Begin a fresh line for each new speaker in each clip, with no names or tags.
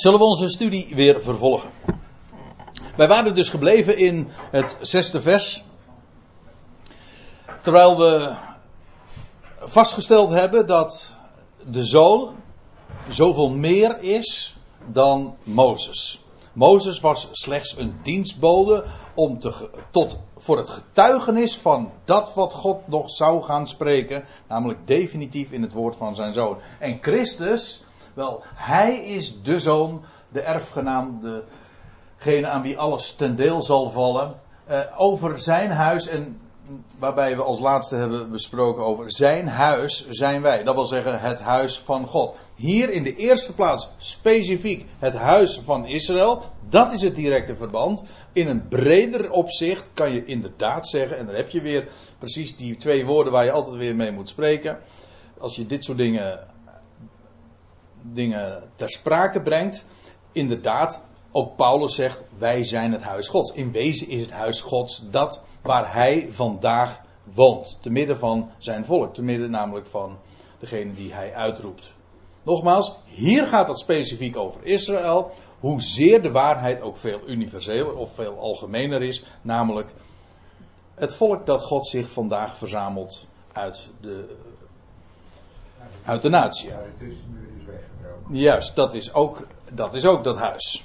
Zullen we onze studie weer vervolgen? Wij waren dus gebleven in het zesde vers. Terwijl we vastgesteld hebben dat de zoon zoveel meer is dan Mozes. Mozes was slechts een dienstbode om te, tot, voor het getuigenis van dat wat God nog zou gaan spreken, namelijk definitief in het woord van zijn zoon. En Christus, wel, hij is de zoon, de erfgenaam, degene aan wie alles ten deel zal vallen. Uh, over zijn huis en waarbij we als laatste hebben besproken over zijn huis zijn wij. Dat wil zeggen het huis van God. Hier in de eerste plaats specifiek het huis van Israël. Dat is het directe verband. In een breder opzicht kan je inderdaad zeggen, en dan heb je weer precies die twee woorden waar je altijd weer mee moet spreken. Als je dit soort dingen, dingen ter sprake brengt. Inderdaad, ook Paulus zegt, wij zijn het huis Gods. In wezen is het huis Gods dat waar hij vandaag woont. Te midden van zijn volk. Te midden namelijk van degene die hij uitroept. Nogmaals, hier gaat het specifiek over Israël. Hoezeer de waarheid ook veel universeler of veel algemener is. Namelijk het volk dat God zich vandaag verzamelt uit de, uit de natie. Juist, dat is ook dat, is ook dat huis.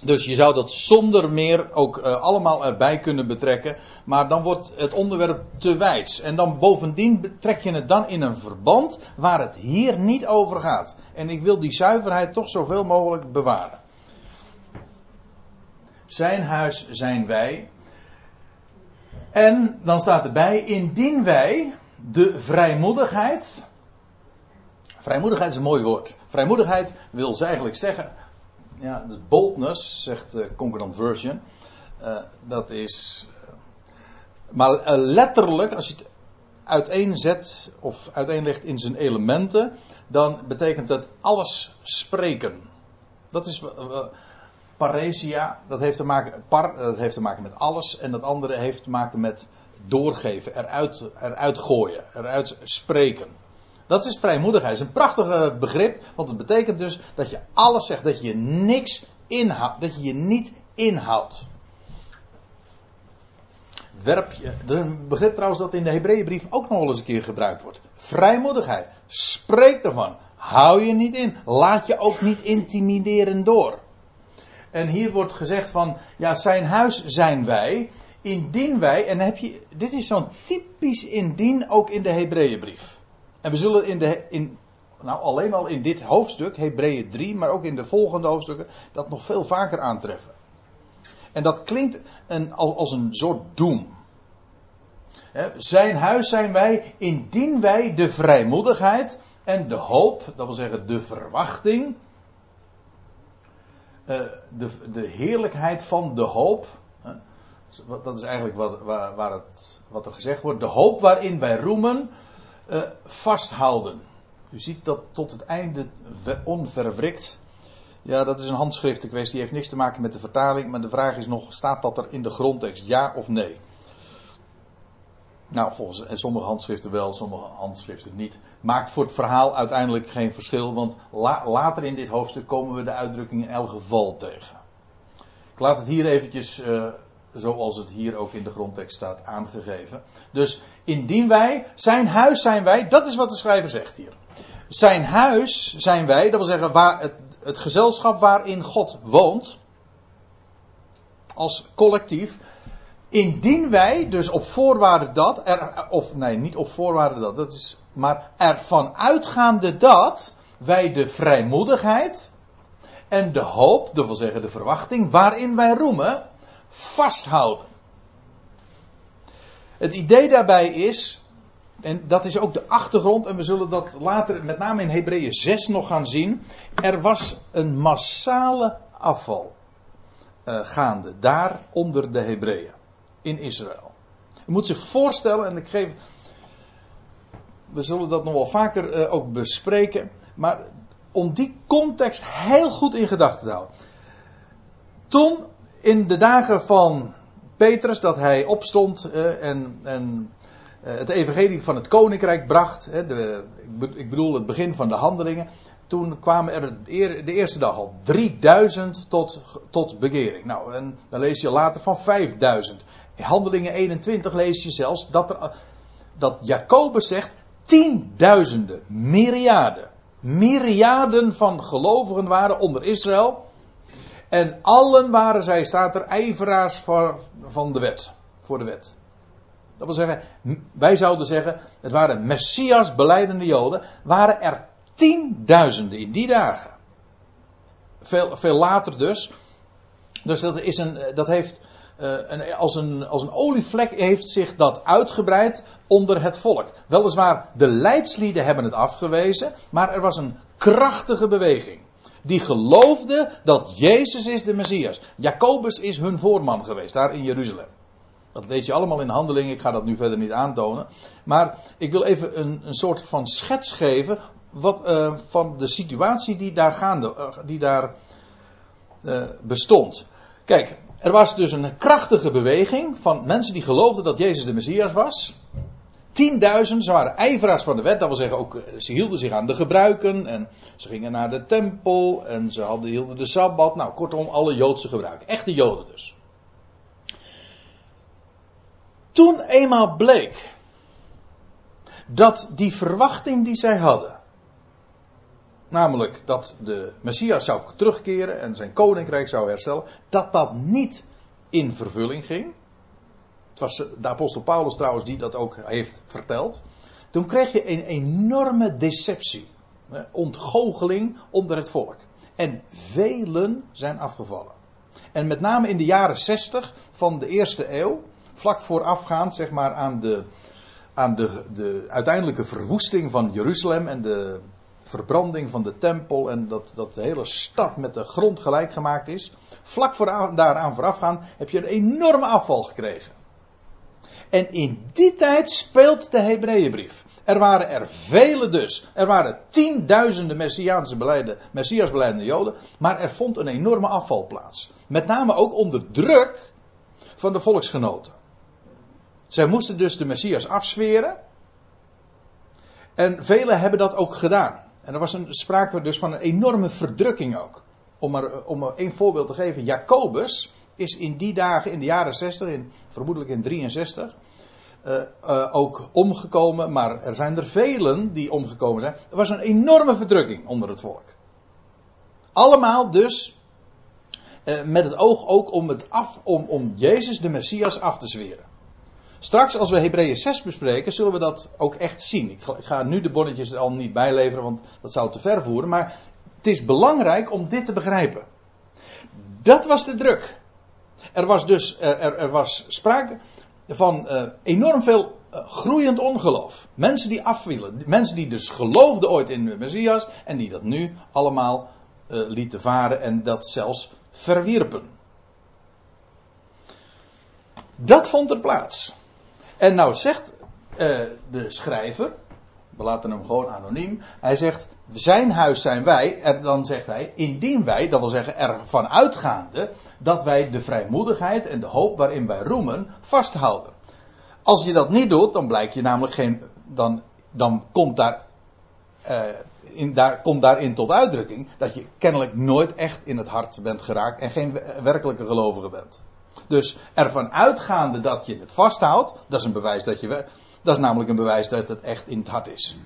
Dus je zou dat zonder meer ook uh, allemaal erbij kunnen betrekken. Maar dan wordt het onderwerp te wijs. En dan bovendien trek je het dan in een verband waar het hier niet over gaat. En ik wil die zuiverheid toch zoveel mogelijk bewaren. Zijn huis zijn wij. En dan staat erbij, indien wij de vrijmoedigheid. Vrijmoedigheid is een mooi woord. Vrijmoedigheid wil eigenlijk zeggen ja, de boldness, zegt de Concordant Version. Uh, dat is. Uh, maar uh, letterlijk, als je het uiteenzet of uiteenlegt in zijn elementen, dan betekent dat alles spreken. Dat is. paresia, dat heeft, te maken, par, dat heeft te maken met alles. En dat andere heeft te maken met doorgeven, eruit, eruit gooien, eruit spreken. Dat is vrijmoedigheid. Het is een prachtig begrip, want het betekent dus dat je alles zegt, dat je niks inhoudt, dat je je niet inhoudt. Werp je, dat een begrip trouwens dat in de Hebreeënbrief ook nog wel eens een keer gebruikt wordt. Vrijmoedigheid. Spreek ervan. Hou je niet in. Laat je ook niet intimideren door. En hier wordt gezegd van, ja, zijn huis zijn wij. Indien wij, en heb je, dit is zo'n typisch indien ook in de Hebreeënbrief. En we zullen in de, in, nou alleen al in dit hoofdstuk, Hebreeën 3, maar ook in de volgende hoofdstukken, dat nog veel vaker aantreffen. En dat klinkt een, als een soort doem. Zijn huis zijn wij, indien wij de vrijmoedigheid en de hoop, dat wil zeggen de verwachting, eh, de, de heerlijkheid van de hoop, dat is eigenlijk wat, waar, het, wat er gezegd wordt, de hoop waarin wij roemen, uh, vasthouden. U ziet dat tot het einde onverwrikt. Ja, dat is een handschriftenkwestie. Die heeft niks te maken met de vertaling. Maar de vraag is nog: staat dat er in de grondtekst? Ja of nee? Nou, volgens en sommige handschriften wel, sommige handschriften niet. Maakt voor het verhaal uiteindelijk geen verschil, want later in dit hoofdstuk komen we de uitdrukking in elk geval tegen. Ik laat het hier eventjes uh, zoals het hier ook in de grondtekst staat aangegeven. Dus indien wij, zijn huis zijn wij, dat is wat de schrijver zegt hier. Zijn huis zijn wij, dat wil zeggen waar het, het gezelschap waarin God woont, als collectief, indien wij, dus op voorwaarde dat, er, of nee, niet op voorwaarde dat, dat is, maar ervan uitgaande dat wij de vrijmoedigheid en de hoop, dat wil zeggen de verwachting, waarin wij roemen, vasthouden. Het idee daarbij is, en dat is ook de achtergrond, en we zullen dat later met name in Hebreeën 6 nog gaan zien. Er was een massale afval uh, gaande, daar onder de Hebreeën, in Israël. Je moet zich voorstellen, en ik geef. We zullen dat nog wel vaker uh, ook bespreken, maar om die context heel goed in gedachten te houden. Toen in de dagen van Petrus, dat hij opstond uh, en, en uh, het evangelie van het koninkrijk bracht. De, ik bedoel het begin van de handelingen. toen kwamen er de eerste dag al 3000 tot, tot bekering. Nou, en dan lees je later van 5000. In Handelingen 21 lees je zelfs dat, er, dat Jacobus zegt tienduizenden, myriaden. Myriaden van gelovigen waren onder Israël. En allen waren zij, staat er, ijveraars voor, van de wet. Voor de wet. Dat wil zeggen, wij zouden zeggen, het waren Messias beleidende Joden, waren er tienduizenden in die dagen. Veel, veel later dus. Dus dat, is een, dat heeft, uh, een, als, een, als een olievlek heeft zich dat uitgebreid onder het volk. Weliswaar, de leidslieden hebben het afgewezen, maar er was een krachtige beweging. Die geloofde dat Jezus is de Messias. Jacobus is hun voorman geweest, daar in Jeruzalem. Dat weet je allemaal in handelingen, ik ga dat nu verder niet aantonen. Maar ik wil even een, een soort van schets geven wat, uh, van de situatie die daar, gaande, uh, die daar uh, bestond. Kijk, er was dus een krachtige beweging van mensen die geloofden dat Jezus de Messias was. Tienduizend, ze waren ijveraars van de wet, dat wil zeggen ook, ze hielden zich aan de gebruiken en ze gingen naar de tempel en ze hadden, hielden de Sabbat. Nou, kortom, alle Joodse gebruiken. Echte Joden dus. Toen eenmaal bleek dat die verwachting die zij hadden, namelijk dat de Messias zou terugkeren en zijn koninkrijk zou herstellen, dat dat niet in vervulling ging. Het was de apostel Paulus trouwens die dat ook heeft verteld. Toen kreeg je een enorme deceptie, ontgoocheling onder het volk. En velen zijn afgevallen. En met name in de jaren 60 van de eerste eeuw vlak voorafgaand zeg maar, aan, de, aan de, de uiteindelijke verwoesting van Jeruzalem en de verbranding van de tempel en dat, dat de hele stad met de grond gelijk gemaakt is. Vlak voor, daaraan voorafgaan heb je een enorme afval gekregen. En in die tijd speelt de Hebreeënbrief. Er waren er vele dus. Er waren tienduizenden Messiaanse beleiden, Messias beleidende Joden. Maar er vond een enorme afval plaats. Met name ook onder druk van de volksgenoten. Zij moesten dus de Messias afsferen. En velen hebben dat ook gedaan. En er was een, sprake dus van een enorme verdrukking ook. Om maar, om één voorbeeld te geven. Jacobus is in die dagen, in de jaren 60, in, vermoedelijk in 63, uh, uh, ook omgekomen. Maar er zijn er velen die omgekomen zijn. Er was een enorme verdrukking onder het volk. Allemaal dus uh, met het oog ook om, het af, om, om Jezus de Messias af te zweren. Straks, als we Hebreeën 6 bespreken, zullen we dat ook echt zien. Ik ga nu de bonnetjes er al niet bijleveren, want dat zou te ver voeren. Maar het is belangrijk om dit te begrijpen. Dat was de druk. Er was dus er, er was sprake van uh, enorm veel uh, groeiend ongeloof. Mensen die afvielen. Mensen die dus geloofden ooit in de Messias en die dat nu allemaal lieten varen en dat zelfs verwierpen. Dat vond er plaats. En nou zegt de schrijver, we laten hem gewoon anoniem, hij zegt, zijn huis zijn wij, en dan zegt hij, indien wij, dat wil zeggen ervan uitgaande, dat wij de vrijmoedigheid en de hoop waarin wij roemen, vasthouden. Als je dat niet doet, dan blijkt je namelijk geen, dan, dan komt daar, uh, in, daar, komt daarin tot uitdrukking dat je kennelijk nooit echt in het hart bent geraakt en geen werkelijke gelovige bent. Dus ervan uitgaande dat je het vasthoudt, dat is een bewijs dat je. Dat is namelijk een bewijs dat het echt in het hart is.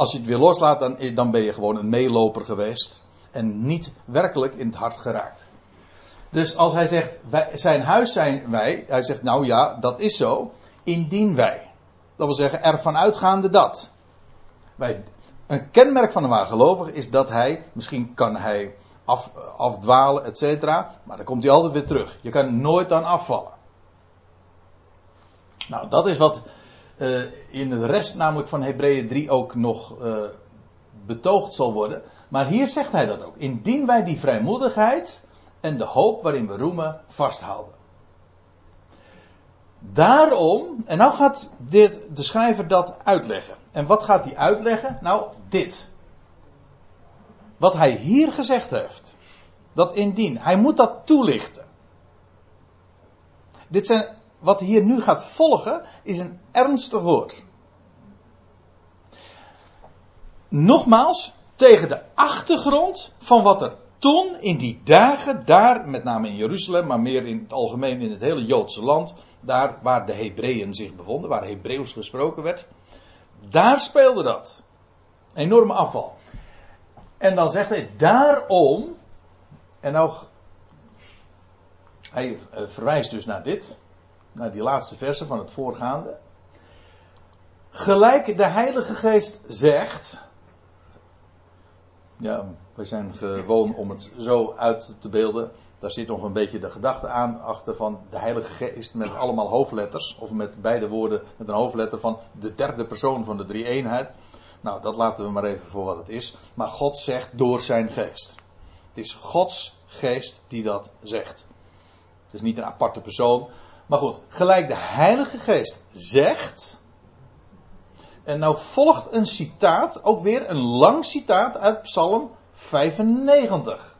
Als je het weer loslaat, dan, dan ben je gewoon een meeloper geweest. En niet werkelijk in het hart geraakt. Dus als hij zegt, wij, zijn huis zijn wij. Hij zegt, nou ja, dat is zo. Indien wij. Dat wil zeggen, ervan uitgaande dat. Wij, een kenmerk van een waargelovige is dat hij, misschien kan hij af, afdwalen, et cetera. Maar dan komt hij altijd weer terug. Je kan nooit dan afvallen. Nou, dat is wat uh, in de rest namelijk van Hebreeën 3 ook nog uh, betoogd zal worden. Maar hier zegt hij dat ook. Indien wij die vrijmoedigheid en de hoop waarin we roemen vasthouden. Daarom, en nou gaat dit, de schrijver dat uitleggen. En wat gaat hij uitleggen? Nou, dit wat hij hier gezegd heeft. Dat indien, hij moet dat toelichten. Dit zijn, wat hier nu gaat volgen, is een ernstig woord. Nogmaals, tegen de achtergrond van wat er toen in die dagen daar, met name in Jeruzalem, maar meer in het algemeen in het hele Joodse land, daar waar de Hebreeën zich bevonden, waar Hebreeuws gesproken werd, daar speelde dat. Enorme afval. En dan zegt hij, daarom, en nou, hij verwijst dus naar dit, naar die laatste verse van het voorgaande. Gelijk de Heilige Geest zegt, ja, wij zijn gewoon om het zo uit te beelden. Daar zit nog een beetje de gedachte aan achter van de Heilige Geest met allemaal hoofdletters. Of met beide woorden met een hoofdletter van de derde persoon van de drie eenheid. Nou, dat laten we maar even voor wat het is. Maar God zegt door zijn geest. Het is Gods geest die dat zegt. Het is niet een aparte persoon. Maar goed, gelijk de Heilige Geest zegt. En nou volgt een citaat, ook weer een lang citaat uit Psalm 95.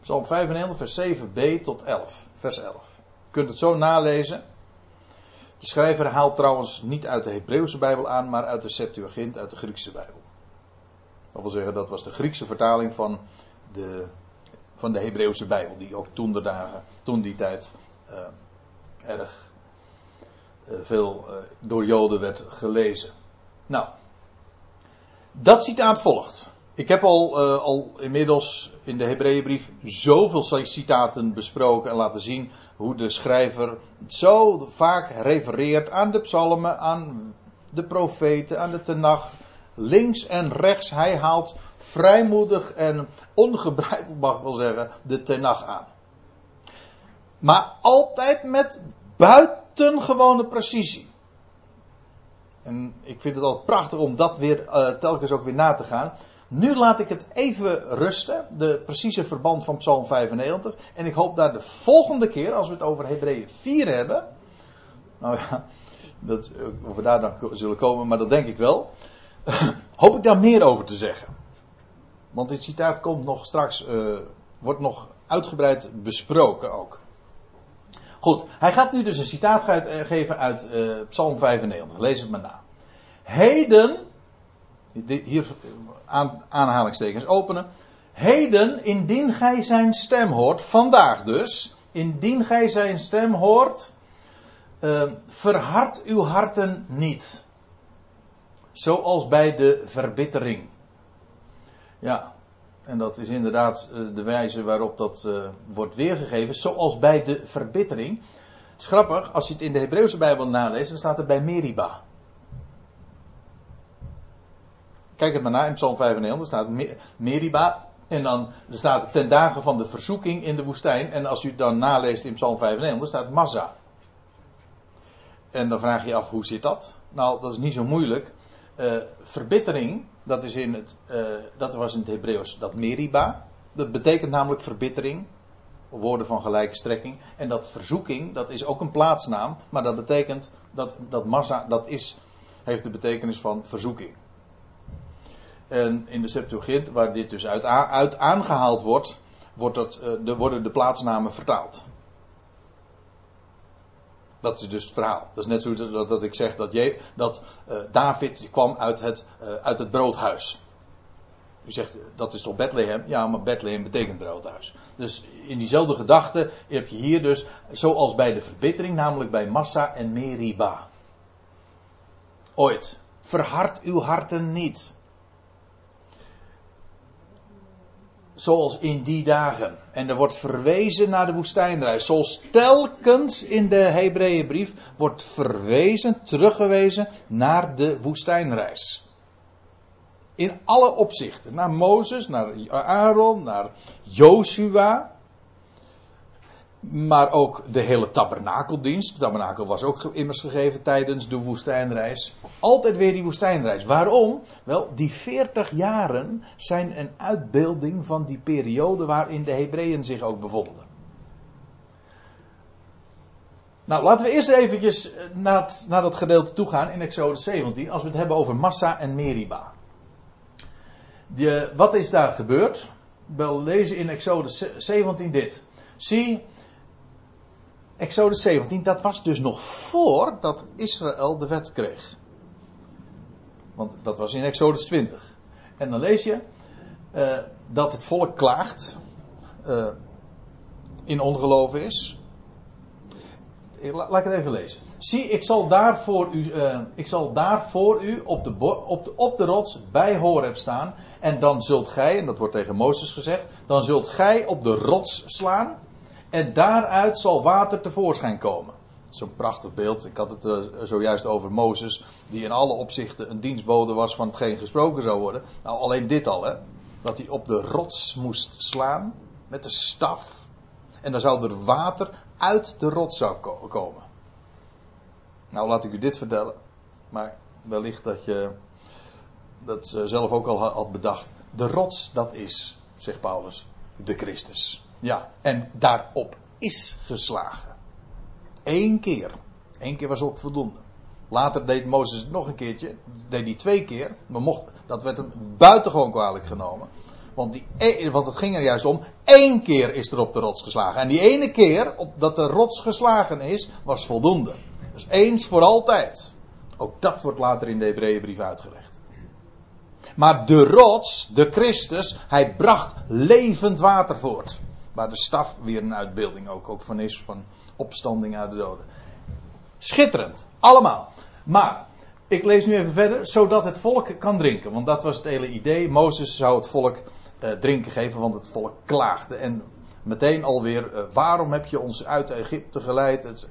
Psalm 95, vers 7b tot 11. Vers 11. Je kunt het zo nalezen. De schrijver haalt trouwens niet uit de Hebreeuwse Bijbel aan, maar uit de Septuagint, uit de Griekse Bijbel. Dat wil zeggen, dat was de Griekse vertaling van de, van de Hebreeuwse Bijbel, die ook toen de dagen, toen die tijd, uh, erg uh, veel uh, door Joden werd gelezen. Nou, dat citaat volgt. Ik heb al, uh, al inmiddels in de Hebreeënbrief zoveel citaten besproken en laten zien hoe de schrijver zo vaak refereert aan de psalmen, aan de profeten, aan de tenach. Links en rechts, hij haalt vrijmoedig en ongebreideld, mag ik wel zeggen, de tenach aan. Maar altijd met buitengewone precisie. En ik vind het altijd prachtig om dat weer uh, telkens ook weer na te gaan. Nu laat ik het even rusten, de precieze verband van Psalm 95. En ik hoop daar de volgende keer, als we het over Hebreeën 4 hebben. Nou ja, dat, of we daar dan zullen komen, maar dat denk ik wel. hoop ik daar meer over te zeggen. Want dit citaat komt nog straks, uh, wordt nog uitgebreid besproken ook. Goed, hij gaat nu dus een citaat geven uit uh, Psalm 95. Lees het maar na. Heden, hier aan, aanhalingstekens openen. Heden, indien gij zijn stem hoort, vandaag dus, indien gij zijn stem hoort, uh, verhard uw harten niet. Zoals bij de verbittering. Ja, en dat is inderdaad uh, de wijze waarop dat uh, wordt weergegeven, zoals bij de verbittering. Het is grappig, als je het in de Hebreeuwse Bijbel naleest, dan staat er bij Meriba. Kijk het maar na in Psalm 95, staat Meriba. En dan er staat ten dagen van de verzoeking in de woestijn. En als u het dan naleest in Psalm 95, staat Massa. En dan vraag je je af, hoe zit dat? Nou, dat is niet zo moeilijk. Uh, verbittering, dat, is in het, uh, dat was in het Hebreeuws dat Meriba. Dat betekent namelijk verbittering. Woorden van gelijke strekking. En dat verzoeking, dat is ook een plaatsnaam. Maar dat betekent dat, dat massa, dat is, heeft de betekenis van verzoeking. En in de Septuagint, waar dit dus uit, uit aangehaald wordt, wordt uh, de, worden de plaatsnamen vertaald. Dat is dus het verhaal. Dat is net zo dat, dat ik zeg dat, dat uh, David kwam uit het, uh, uit het broodhuis. U zegt, dat is toch Bethlehem? Ja, maar Bethlehem betekent broodhuis. Dus in diezelfde gedachte heb je hier dus, zoals bij de verbittering, namelijk bij Massa en Meriba. Ooit. Verhard uw harten niet. Zoals in die dagen. En er wordt verwezen naar de woestijnreis. Zoals telkens in de Hebreeënbrief wordt verwezen, teruggewezen naar de woestijnreis. In alle opzichten. Naar Mozes, naar Aaron, naar Joshua maar ook de hele tabernakeldienst. De tabernakel was ook immers gegeven tijdens de woestijnreis. Altijd weer die woestijnreis. Waarom? Wel, die 40 jaren zijn een uitbeelding van die periode waarin de Hebreeën zich ook bevonden. Nou, laten we eerst eventjes naar, naar dat gedeelte toe gaan in Exodus 17, als we het hebben over Massa en Meriba. De, wat is daar gebeurd? We lezen in Exodus 17 dit. Zie, Exodus 17, dat was dus nog voordat Israël de wet kreeg. Want dat was in Exodus 20. En dan lees je uh, dat het volk klaagt, uh, in ongeloof is. Laat ik het even lezen. Zie, ik zal daar voor u, ik zal daar voor u op de, op, de, op de rots bij Horeb staan. En dan zult gij, en dat wordt tegen Mozes gezegd, dan zult gij op de rots slaan. En daaruit zal water tevoorschijn komen. Zo'n prachtig beeld. Ik had het uh, zojuist over Mozes, die in alle opzichten een dienstbode was van hetgeen gesproken zou worden. Nou, alleen dit al, hè. Dat hij op de rots moest slaan met de staf. En dan zou er water uit de rots zou komen. Nou, laat ik u dit vertellen. Maar wellicht dat je dat zelf ook al had bedacht. De rots, dat is, zegt Paulus, de Christus. Ja, en daarop is geslagen. Eén keer. Eén keer was ook voldoende. Later deed Mozes het nog een keertje. Deed hij twee keer. Maar mocht, dat werd hem buitengewoon kwalijk genomen. Want, die, e- want het ging er juist om. één keer is er op de rots geslagen. En die ene keer op, dat de rots geslagen is, was voldoende. Dus eens voor altijd. Ook dat wordt later in de Hebreeënbrief uitgelegd. Maar de rots, de Christus, hij bracht levend water voort. Waar de staf weer een uitbeelding ook, ook van is, van opstanding uit de doden. Schitterend, allemaal. Maar, ik lees nu even verder, zodat het volk kan drinken. Want dat was het hele idee. Mozes zou het volk eh, drinken geven, want het volk klaagde. En meteen alweer, eh, waarom heb je ons uit Egypte geleid?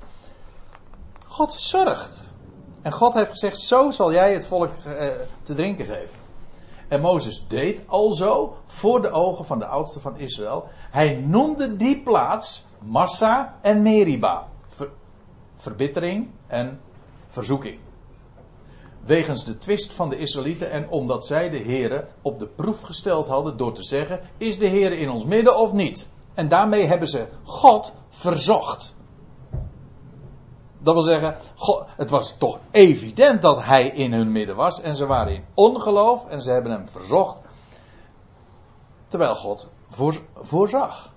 God zorgt. En God heeft gezegd, zo zal jij het volk eh, te drinken geven. En Mozes deed alzo voor de ogen van de oudste van Israël. Hij noemde die plaats Massa en Meriba. verbittering en verzoeking. Wegens de twist van de Israëlieten en omdat zij de Here op de proef gesteld hadden door te zeggen: Is de Here in ons midden of niet? En daarmee hebben ze God verzocht. Dat wil zeggen, het was toch evident dat hij in hun midden was. En ze waren in ongeloof en ze hebben hem verzocht. Terwijl God voorzag.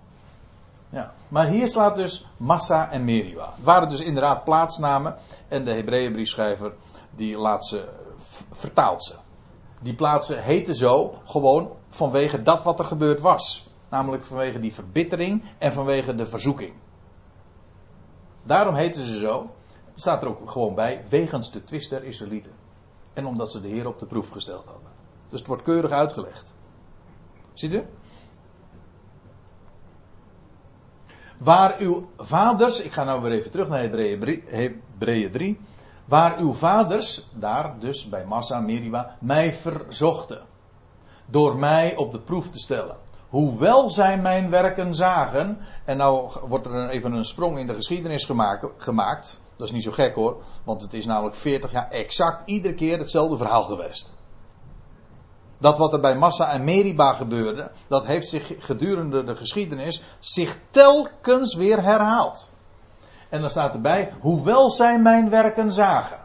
Ja. Maar hier slaat dus Massa en Meriba. Het waren dus inderdaad plaatsnamen. En de Hebreeënbriefschrijver die laat ze, vertaalt ze. Die plaatsen heten zo gewoon vanwege dat wat er gebeurd was. Namelijk vanwege die verbittering en vanwege de verzoeking. Daarom heten ze zo. Staat er ook gewoon bij, wegens de twist der Israëlieten. En omdat ze de Heer op de proef gesteld hadden. Dus het wordt keurig uitgelegd. Ziet u? Waar uw vaders, ik ga nou weer even terug naar Hebreeën 3. Waar uw vaders, daar dus bij Massa, Meriba, mij verzochten. Door mij op de proef te stellen. Hoewel zij mijn werken zagen. En nou wordt er even een sprong in de geschiedenis gemaakt. Dat is niet zo gek hoor. Want het is namelijk 40 jaar exact iedere keer hetzelfde verhaal geweest. Dat wat er bij Massa en Meriba gebeurde, dat heeft zich gedurende de geschiedenis zich telkens weer herhaald. En dan staat erbij, hoewel zij mijn werken zagen.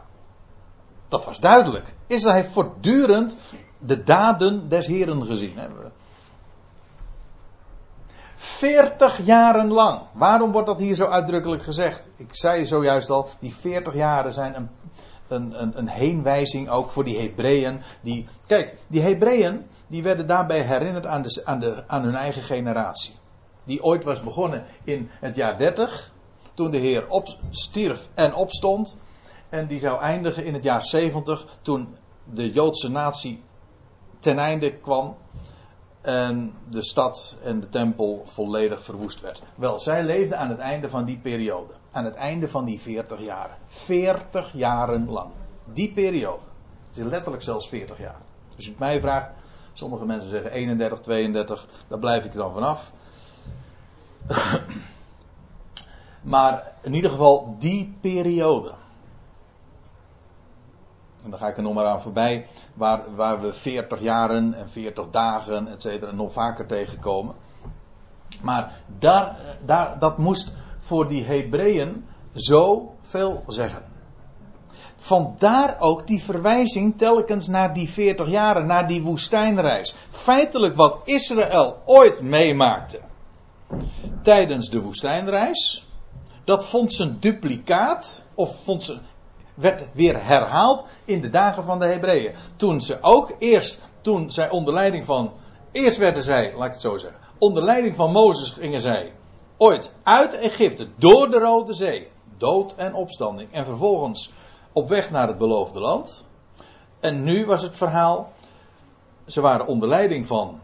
Dat was duidelijk. Israël heeft voortdurend de daden des Heren gezien. 40 jaren lang. Waarom wordt dat hier zo uitdrukkelijk gezegd? Ik zei zojuist al, die 40 jaren zijn een, een, een, een heenwijzing ook voor die Hebreeën. Die, kijk, die Hebreeën die werden daarbij herinnerd aan, de, aan, hun eigen generatie. Die ooit was begonnen in het jaar 30, toen de Heer stierf en opstond. En die zou eindigen in het jaar 70, toen de Joodse natie ten einde kwam en de stad en de tempel volledig verwoest werd. Wel, zij leefden aan het einde van die periode. Aan het einde van die 40 jaren. 40 jaren lang. Die periode. Het is letterlijk zelfs 40 jaar. Dus u mij vraagt, sommige mensen zeggen 31, 32, daar blijf ik dan vanaf. maar in ieder geval die periode. En dan ga ik er nog maar aan voorbij, waar, waar we 40 jaren en 40 dagen, et cetera, nog vaker tegenkomen. Maar daar, daar, dat moest voor die Hebreeën zoveel zeggen. Vandaar ook die verwijzing telkens naar die 40 jaren, naar die woestijnreis. Feitelijk wat Israël ooit meemaakte tijdens de woestijnreis, dat vond zijn duplicaat, of vond zijn werd weer herhaald in de dagen van de Hebreeën. Toen ze ook eerst toen zij onder leiding van. Eerst werden zij, laat ik het zo zeggen. Onder leiding van Mozes gingen zij ooit uit Egypte door de Rode Zee. Dood en opstanding. En vervolgens op weg naar het beloofde land. En nu was het verhaal. Ze waren onder leiding van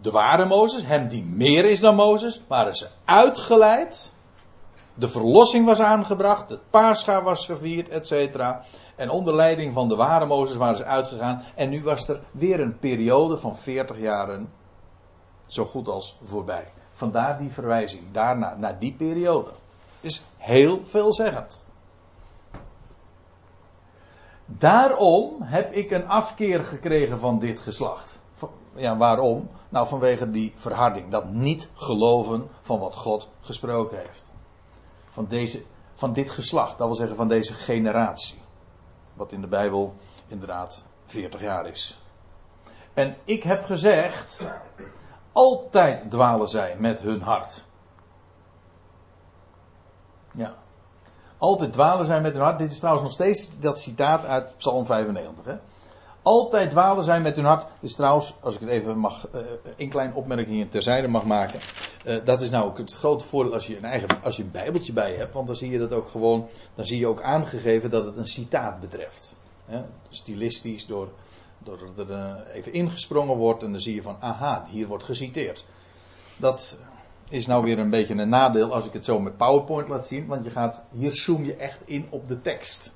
de ware Mozes, hem die meer is dan Mozes, waren ze uitgeleid. De verlossing was aangebracht, het paascha was gevierd, etc. En onder leiding van de ware Mozes waren ze uitgegaan. En nu was er weer een periode van 40 jaren zo goed als voorbij. Vandaar die verwijzing daarna, naar die periode. Is heel veelzeggend. Daarom heb ik een afkeer gekregen van dit geslacht. Ja, waarom? Nou, vanwege die verharding. Dat niet geloven van wat God gesproken heeft. Van, deze, van dit geslacht, dat wil zeggen van deze generatie. Wat in de Bijbel inderdaad 40 jaar is. En ik heb gezegd, altijd dwalen zij met hun hart. Ja. Altijd dwalen zij met hun hart. Dit is trouwens nog steeds dat citaat uit Psalm 95. Hè? Altijd dwalen zij met hun hart. Is trouwens, als ik het even mag, uh, een kleine opmerking terzijde mag maken. Uh, dat is nou ook het grote voordeel als je een eigen, als je een bijbeltje bij hebt. Want dan zie je dat ook gewoon, dan zie je ook aangegeven dat het een citaat betreft. Hè? Stilistisch, door, doordat er uh, even ingesprongen wordt en dan zie je van, aha, hier wordt geciteerd. Dat is nou weer een beetje een nadeel als ik het zo met PowerPoint laat zien. Want je gaat, hier zoom je echt in op de tekst.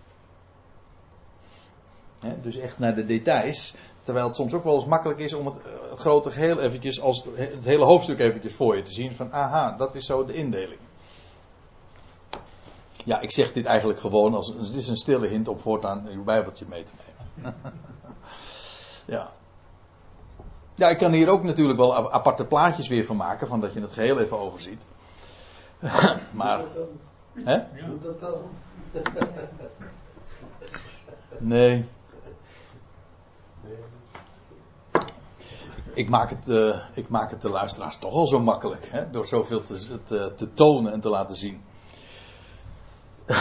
He, dus echt naar de details. Terwijl het soms ook wel eens makkelijk is om het, eh, het grote geheel eventjes, als het hele hoofdstuk eventjes voor je te zien. Van aha, dat is zo de indeling. Ja, ik zeg dit eigenlijk gewoon als het is een stille hint om voortaan uw bijbeltje mee te nemen. ja. Ja, ik kan hier ook natuurlijk wel aparte plaatjes weer van maken, van dat je het geheel even overziet. maar. Hè? Nee. Ik maak, het, uh, ik maak het de luisteraars toch al zo makkelijk, hè? door zoveel te, te, te tonen en te laten zien.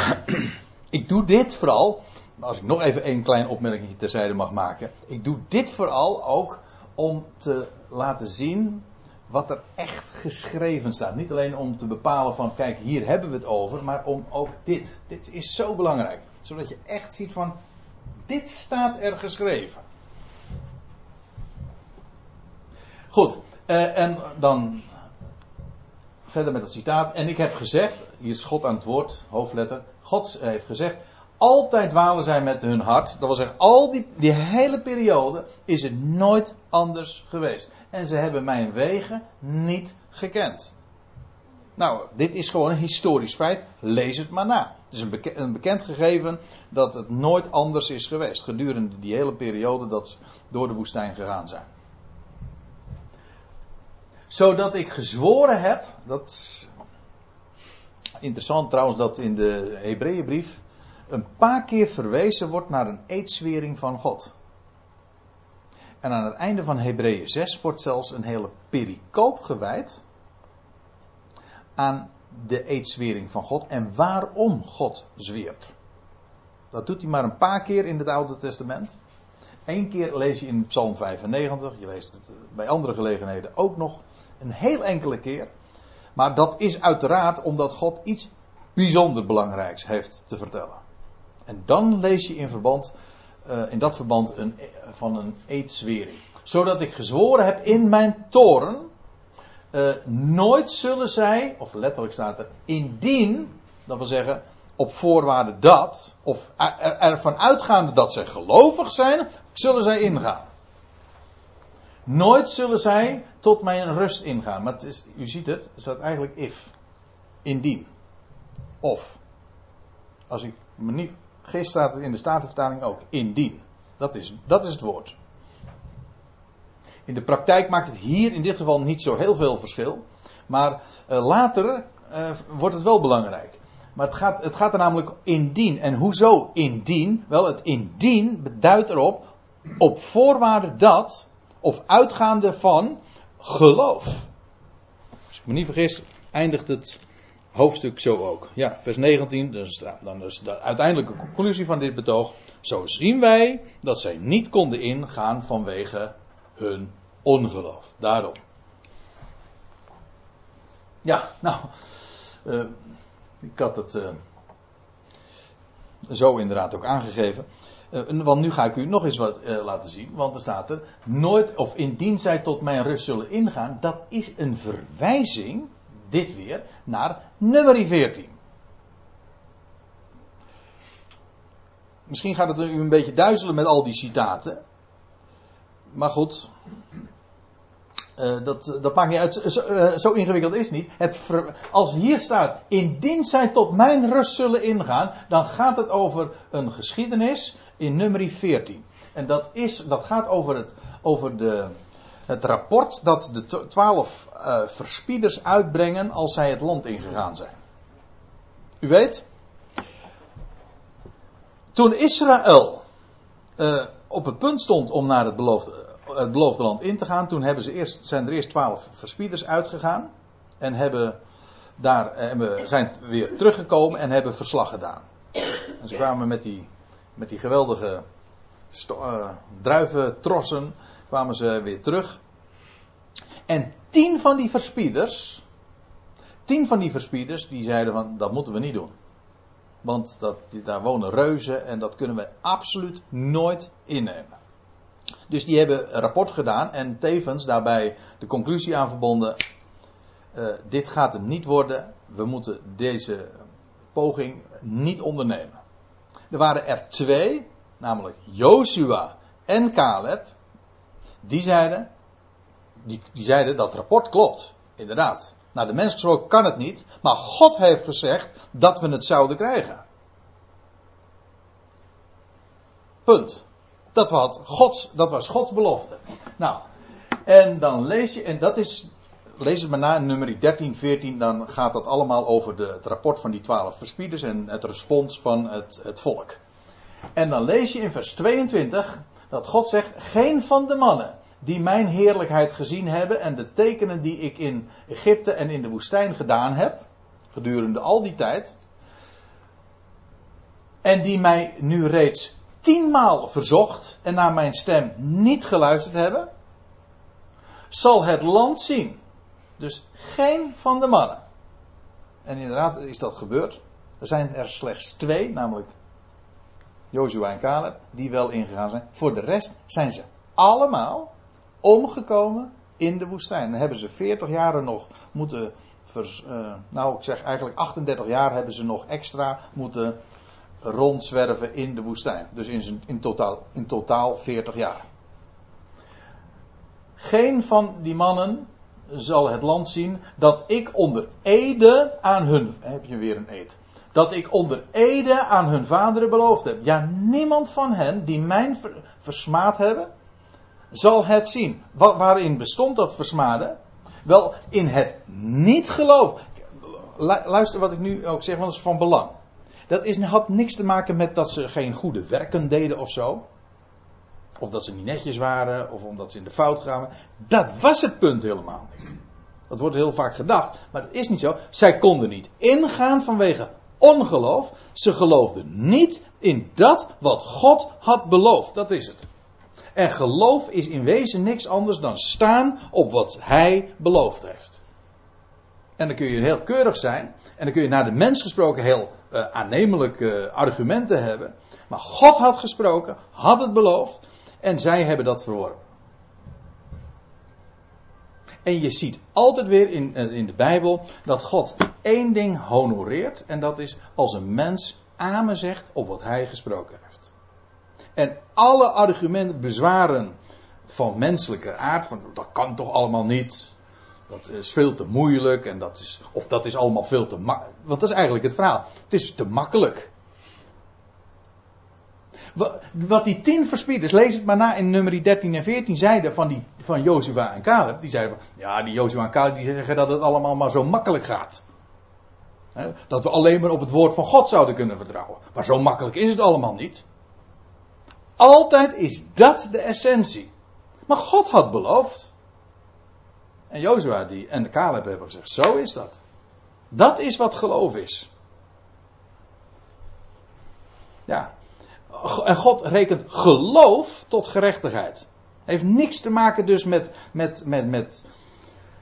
ik doe dit vooral, als ik nog even een klein opmerking terzijde mag maken. Ik doe dit vooral ook om te laten zien wat er echt geschreven staat. Niet alleen om te bepalen van kijk, hier hebben we het over, maar om ook dit. Dit is zo belangrijk. Zodat je echt ziet van dit staat er geschreven. Goed, eh, en dan verder met het citaat. En ik heb gezegd, hier is God aan het woord, hoofdletter. God heeft gezegd, altijd dwalen zij met hun hart. Dat wil zeggen, al die, die hele periode is het nooit anders geweest. En ze hebben mijn wegen niet gekend. Nou, dit is gewoon een historisch feit. Lees het maar na. Het is een, bekend, een bekend gegeven dat het nooit anders is geweest. Gedurende die hele periode dat ze door de woestijn gegaan zijn. Zodat ik gezworen heb, dat is interessant trouwens dat in de Hebreeënbrief een paar keer verwezen wordt naar een eedswering van God. En aan het einde van Hebreeën 6 wordt zelfs een hele pericoop gewijd aan de eedswering van God en waarom God zweert. Dat doet hij maar een paar keer in het Oude Testament. Eén keer lees je in Psalm 95, je leest het bij andere gelegenheden ook nog een heel enkele keer. Maar dat is uiteraard omdat God iets bijzonder belangrijks heeft te vertellen. En dan lees je in, verband, uh, in dat verband een, van een eedswering. Zodat ik gezworen heb in mijn toren. Nooit zullen zij, of letterlijk staat er, indien, dat wil zeggen, op voorwaarde dat, of ervan uitgaande dat zij gelovig zijn, zullen zij ingaan. Nooit zullen zij tot mijn rust ingaan. Maar het is, u ziet het, er staat eigenlijk if. Indien. Of. Als ik me niet Geest staat in de Statenvertaling ook. Indien. Dat is, dat is het woord. In de praktijk maakt het hier in dit geval niet zo heel veel verschil. Maar uh, later uh, wordt het wel belangrijk. Maar het gaat, het gaat er namelijk indien. En hoezo indien? Wel, het indien beduidt erop op voorwaarde dat, of uitgaande van, geloof. Als ik me niet vergis, eindigt het hoofdstuk zo ook. Ja, vers 19, dus, dan is de uiteindelijke conclusie van dit betoog. Zo zien wij dat zij niet konden ingaan vanwege hun ongeloof. Daarom. Ja, nou, uh, ik had het uh, zo inderdaad ook aangegeven. Uh, want nu ga ik u nog eens wat laten zien. Want er staat er: nooit of indien zij tot mijn rust zullen ingaan. Dat is een verwijzing, dit weer, naar nummer 14. Misschien gaat het u een beetje duizelen met al die citaten. Maar goed, uh, dat, dat maakt niet uit. Zo, zo ingewikkeld is het niet. Het als hier staat, indien zij tot mijn rust zullen ingaan, dan gaat het over een geschiedenis in nummer 14. En dat, is, dat gaat over, het, over de, het rapport dat de twaalf uh, verspieders uitbrengen als zij het land ingegaan zijn. U weet, toen Israël op het punt stond om naar het beloofde het beloofde land in te gaan. Toen hebben ze eerst, zijn er eerst twaalf verspieders uitgegaan. En hebben daar, eh, zijn weer teruggekomen en hebben verslag gedaan. En ze kwamen met die, met die geweldige uh, druiventrossen kwamen ze weer terug. En tien van die verspieders, tien van die verspieders, die zeiden van dat moeten we niet doen. Want dat, daar wonen reuzen en dat kunnen we absoluut nooit innemen. Dus die hebben een rapport gedaan en tevens daarbij de conclusie aan verbonden. Uh, dit gaat hem niet worden. We moeten deze poging niet ondernemen. Er waren er twee, namelijk Joshua en Caleb. Die zeiden, die, die zeiden dat rapport klopt. Inderdaad. Naar de mens gesproken kan het niet. Maar God heeft gezegd dat we het zouden krijgen. Punt. Dat was, Gods, dat was Gods belofte. Nou, en dan lees je, en dat is, lees het maar na nummer 13, 14, dan gaat dat allemaal over de, het rapport van die twaalf verspieders en het respons van het, het volk. En dan lees je in vers 22 dat God zegt, geen van de mannen die mijn heerlijkheid gezien hebben en de tekenen die ik in Egypte en in de woestijn gedaan heb, gedurende al die tijd, en die mij nu reeds tienmaal verzocht en naar mijn stem niet geluisterd hebben, zal het land zien. Dus geen van de mannen. En inderdaad is dat gebeurd. Er zijn er slechts twee, namelijk Jozua en Caleb, die wel ingegaan zijn. Voor de rest zijn ze allemaal omgekomen in de woestijn. Dan hebben ze 40 jaren nog moeten. Uh, nou, ik zeg eigenlijk 38 jaar hebben ze nog extra moeten rondzwerven in de woestijn. Dus in, in, totaal, in totaal 40 jaar. Geen van die mannen zal het land zien dat ik onder ede aan hun. Heb je weer een eed? Dat ik onder ede aan hun vaderen beloofd heb. Ja, niemand van hen die mijn versmaad hebben, zal het zien. waarin bestond dat versmaden? Wel, in het niet geloof. Luister wat ik nu ook zeg, want dat is van belang. Dat is, had niks te maken met dat ze geen goede werken deden of zo. Of dat ze niet netjes waren, of omdat ze in de fout gaven. Dat was het punt helemaal niet. Dat wordt heel vaak gedacht, maar dat is niet zo. Zij konden niet ingaan vanwege ongeloof. Ze geloofden niet in dat wat God had beloofd. Dat is het. En geloof is in wezen niks anders dan staan op wat Hij beloofd heeft. En dan kun je heel keurig zijn. En dan kun je naar de mens gesproken heel uh, aannemelijke argumenten hebben. Maar God had gesproken, had het beloofd. En zij hebben dat verworpen. En je ziet altijd weer in, eh, in de Bijbel dat God één ding honoreert. En dat is als een mens amen zegt op wat hij gesproken heeft. En alle argumenten, bezwaren van menselijke aard, van dat kan toch allemaal niet. Dat is veel te moeilijk en dat is, of dat is allemaal veel te makkelijk. Want is eigenlijk het verhaal. Het is te makkelijk. Wat die tien verspieders, lees het maar na in nummer 13 en 14, zeiden van, die, van Jozua en Caleb. Die zeiden van, ja, die Jozua en Caleb die zeggen dat het allemaal maar zo makkelijk gaat. dat we alleen maar op het woord van God zouden kunnen vertrouwen. Maar zo makkelijk is het allemaal niet. Altijd is dat de essentie. Maar God had beloofd. En Jozua die, en Caleb hebben gezegd, zo is dat. Dat is wat geloof is. Ja. En God rekent geloof tot gerechtigheid. Heeft niks te maken dus met, met, met, met,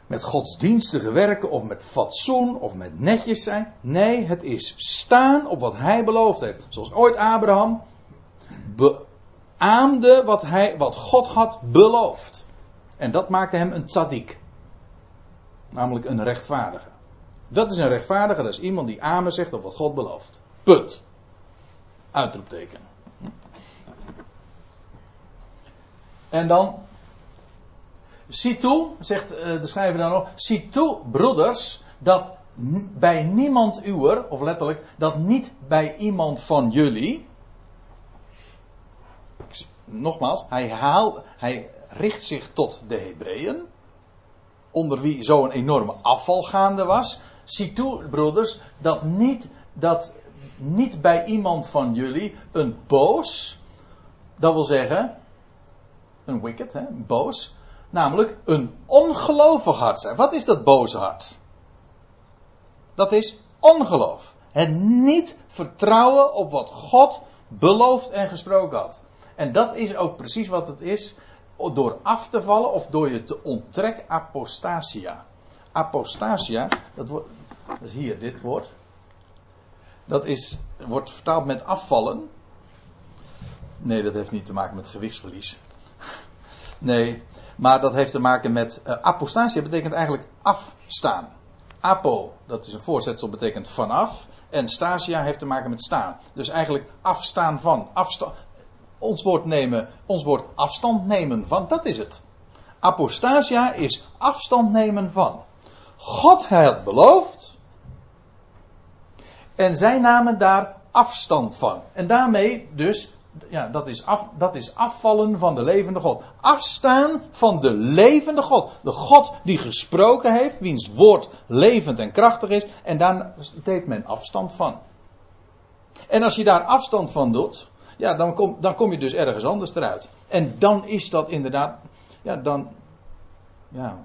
met godsdienstige werken of met fatsoen of met netjes zijn. Nee, het is staan op wat hij beloofd heeft. Zoals ooit Abraham beaamde wat, hij, wat God had beloofd. En dat maakte hem een tzaddik. Namelijk een rechtvaardige. Dat is een rechtvaardige, dat is iemand die amen zegt op wat God belooft. Punt. Uitroepteken. En dan. Zie toe, zegt eh, de schrijver dan nog. Zie toe, broeders, dat bij niemand uwer, of letterlijk, dat niet bij iemand van jullie. Nogmaals, hij, haal, hij richt zich tot de Hebreeën. Onder wie zo'n enorme afval gaande was. Zie toe, broeders, dat niet, dat niet bij iemand van jullie een boos, dat wil zeggen, een wicked, hè, boos, namelijk een ongelovig hart zijn. Wat is dat boze hart? Dat is ongeloof. Het niet vertrouwen op wat God beloofd en gesproken had. En dat is ook precies wat het is door af te vallen of door je te onttrekken apostasia. Apostasia, dat, wordt, dat is hier dit woord. Dat is, wordt vertaald met afvallen. Nee, dat heeft niet te maken met gewichtsverlies. Nee, maar dat heeft te maken met. Uh, apostasia betekent eigenlijk afstaan. Apo, dat is een voorzetsel, betekent vanaf. En stasia heeft te maken met staan. Dus eigenlijk afstaan van. Afstand. Ons woord nemen, ons woord afstand nemen van, dat is het. Apostasia is afstand nemen van. God had beloofd. En zij namen daar afstand van. En daarmee dus, ja, dat is, af, dat is afvallen van de levende God. Afstaan van de levende God. De God die gesproken heeft, wiens woord levend en krachtig is. En daar deed men afstand van. En als je daar afstand van doet, ja, dan kom, dan kom je dus ergens anders eruit. En dan is dat inderdaad, ja, dan, ja,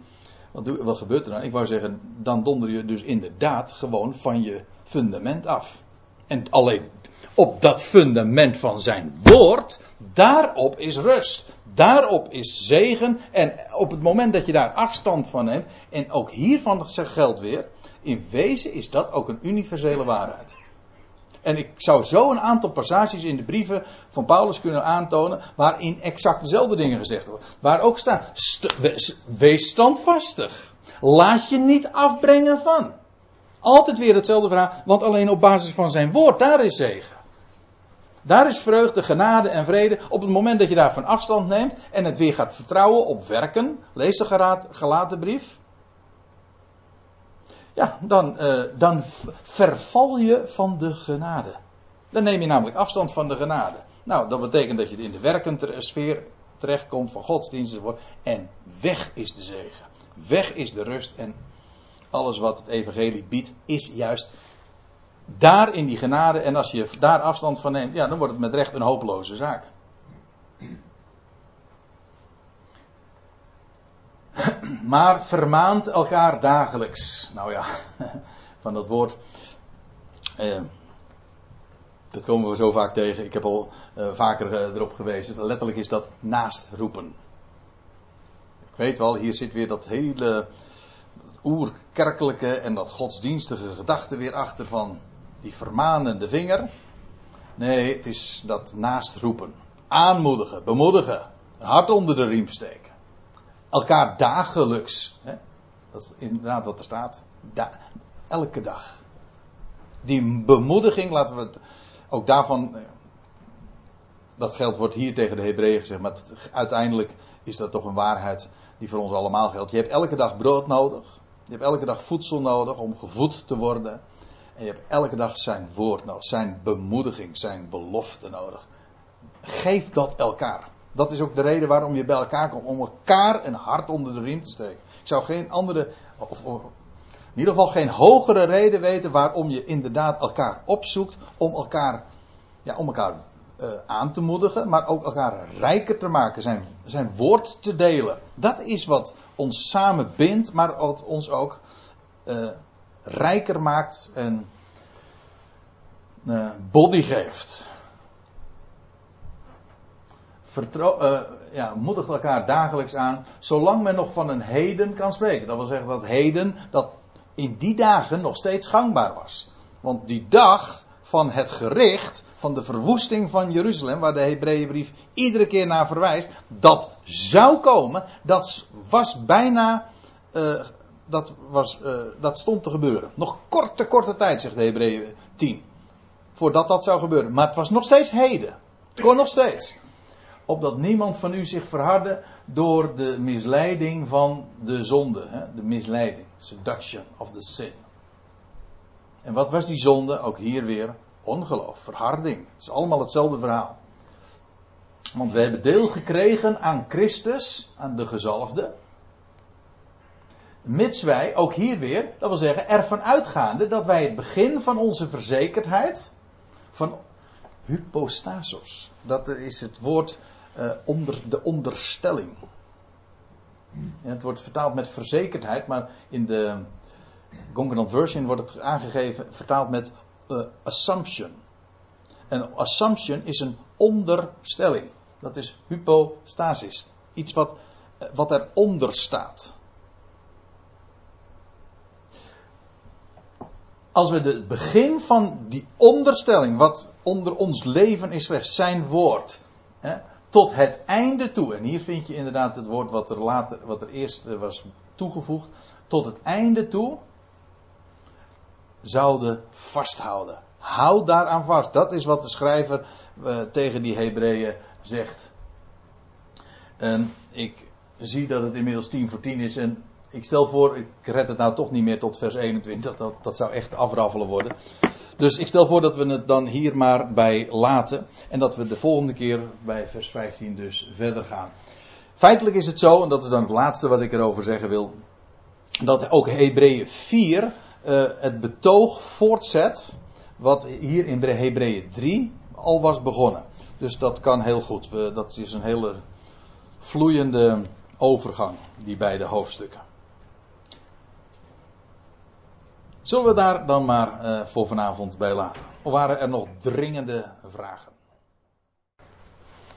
wat, doe, wat gebeurt er dan? Ik wou zeggen, dan donder je dus inderdaad gewoon van je fundament af. En alleen op dat fundament van zijn woord, daarop is rust. Daarop is zegen. En op het moment dat je daar afstand van neemt, en ook hiervan geldt weer, in wezen is dat ook een universele waarheid. En ik zou zo een aantal passages in de brieven van Paulus kunnen aantonen. waarin exact dezelfde dingen gezegd worden. Waar ook staan: wees standvastig. Laat je niet afbrengen van. Altijd weer hetzelfde vraag, want alleen op basis van zijn woord, daar is zegen. Daar is vreugde, genade en vrede. Op het moment dat je daarvan afstand neemt en het weer gaat vertrouwen op werken. Lees de gelaten brief. Ja, dan, uh, dan verval je van de genade. Dan neem je namelijk afstand van de genade. Nou, dat betekent dat je in de werkende sfeer terechtkomt van godsdiensten. En weg is de zegen. Weg is de rust. En alles wat het evangelie biedt, is juist daar in die genade. En als je daar afstand van neemt, ja, dan wordt het met recht een hopeloze zaak. maar vermaant elkaar dagelijks. Nou ja, van dat woord. Eh, dat komen we zo vaak tegen. Ik heb al eh, vaker eh, erop gewezen. Letterlijk is dat naast roepen. Ik weet wel, hier zit weer dat hele oerkerkelijke en dat godsdienstige gedachte weer achter van die vermanende vinger. Nee, het is dat naast roepen. Aanmoedigen, bemoedigen. Hart onder de riem steken elkaar dagelijks. Hè? Dat is inderdaad wat er staat. elke dag. Die bemoediging, laten we het ook daarvan. Eh, dat geldt wordt hier tegen de Hebreeën gezegd, maar uiteindelijk is dat toch een waarheid die voor ons allemaal geldt. Je hebt elke dag brood nodig. Je hebt elke dag voedsel nodig om gevoed te worden. En je hebt elke dag zijn woord nodig, zijn bemoediging, zijn belofte nodig. Geef dat elkaar. Dat is ook de reden waarom je bij elkaar komt. Om elkaar een hart onder de riem te steken. Ik zou geen andere, of, in ieder geval geen hogere reden weten waarom je inderdaad elkaar opzoekt. Om elkaar, ja, om elkaar uh, aan te moedigen. Maar ook elkaar rijker te maken. Zijn, zijn woord te delen. Dat is wat ons samen bindt. Maar wat ons ook uh, rijker maakt. En uh, body geeft. Uh, ja, moedigt elkaar dagelijks aan, zolang men nog van een heden kan spreken. Dat wil zeggen dat heden, dat in die dagen nog steeds gangbaar was. Want die dag van het gericht, van de verwoesting van Jeruzalem, waar de Hebreeënbrief iedere keer naar verwijst, dat zou komen, dat was bijna, uh, dat, was, uh, dat stond te gebeuren. Nog korte, korte tijd, zegt de Hebreeën 10, voordat dat zou gebeuren. Maar het was nog steeds heden. Het kon nog steeds. Opdat niemand van u zich verhardde door de misleiding van de zonde. Hè? De misleiding. Seduction of the sin. En wat was die zonde? Ook hier weer ongeloof, verharding. Het is allemaal hetzelfde verhaal. Want we hebben deel gekregen aan Christus, aan de gezalfde. Mits wij, ook hier weer, dat wil zeggen, ervan uitgaande dat wij het begin van onze verzekerdheid, van hypostasos, dat is het woord uh, onder de onderstelling. En het wordt vertaald met verzekerdheid, maar in de Concordant Version wordt het aangegeven, vertaald met uh, assumption. En assumption is een onderstelling. Dat is hypostasis. Iets wat, uh, wat eronder staat. Als we het begin van die onderstelling, wat onder ons leven is geweest, zijn woord, hè, tot het einde toe. En hier vind je inderdaad het woord wat er later, wat er eerst eh, was toegevoegd. Tot het einde toe zouden vasthouden. Houd daaraan vast. Dat is wat de schrijver uh, tegen die Hebreeën zegt. En ik zie dat het inmiddels 10 voor 10 is. En ik stel voor, ik red het nou toch niet meer tot vers 21. Dat, dat zou echt afraffelen worden. Dus ik stel voor dat we het dan hier maar bij laten. En dat we de volgende keer bij vers 15 dus verder gaan. Feitelijk is het zo, en dat is dan het laatste wat ik erover zeggen wil. Dat ook Hebreeën 4 uh, het betoog voortzet. Wat hier in Hebreeën 3 al was begonnen. Dus dat kan heel goed. Dat is een hele vloeiende overgang, die beide hoofdstukken. Zullen we daar dan maar uh, voor vanavond bij laten? Of waren er nog dringende vragen?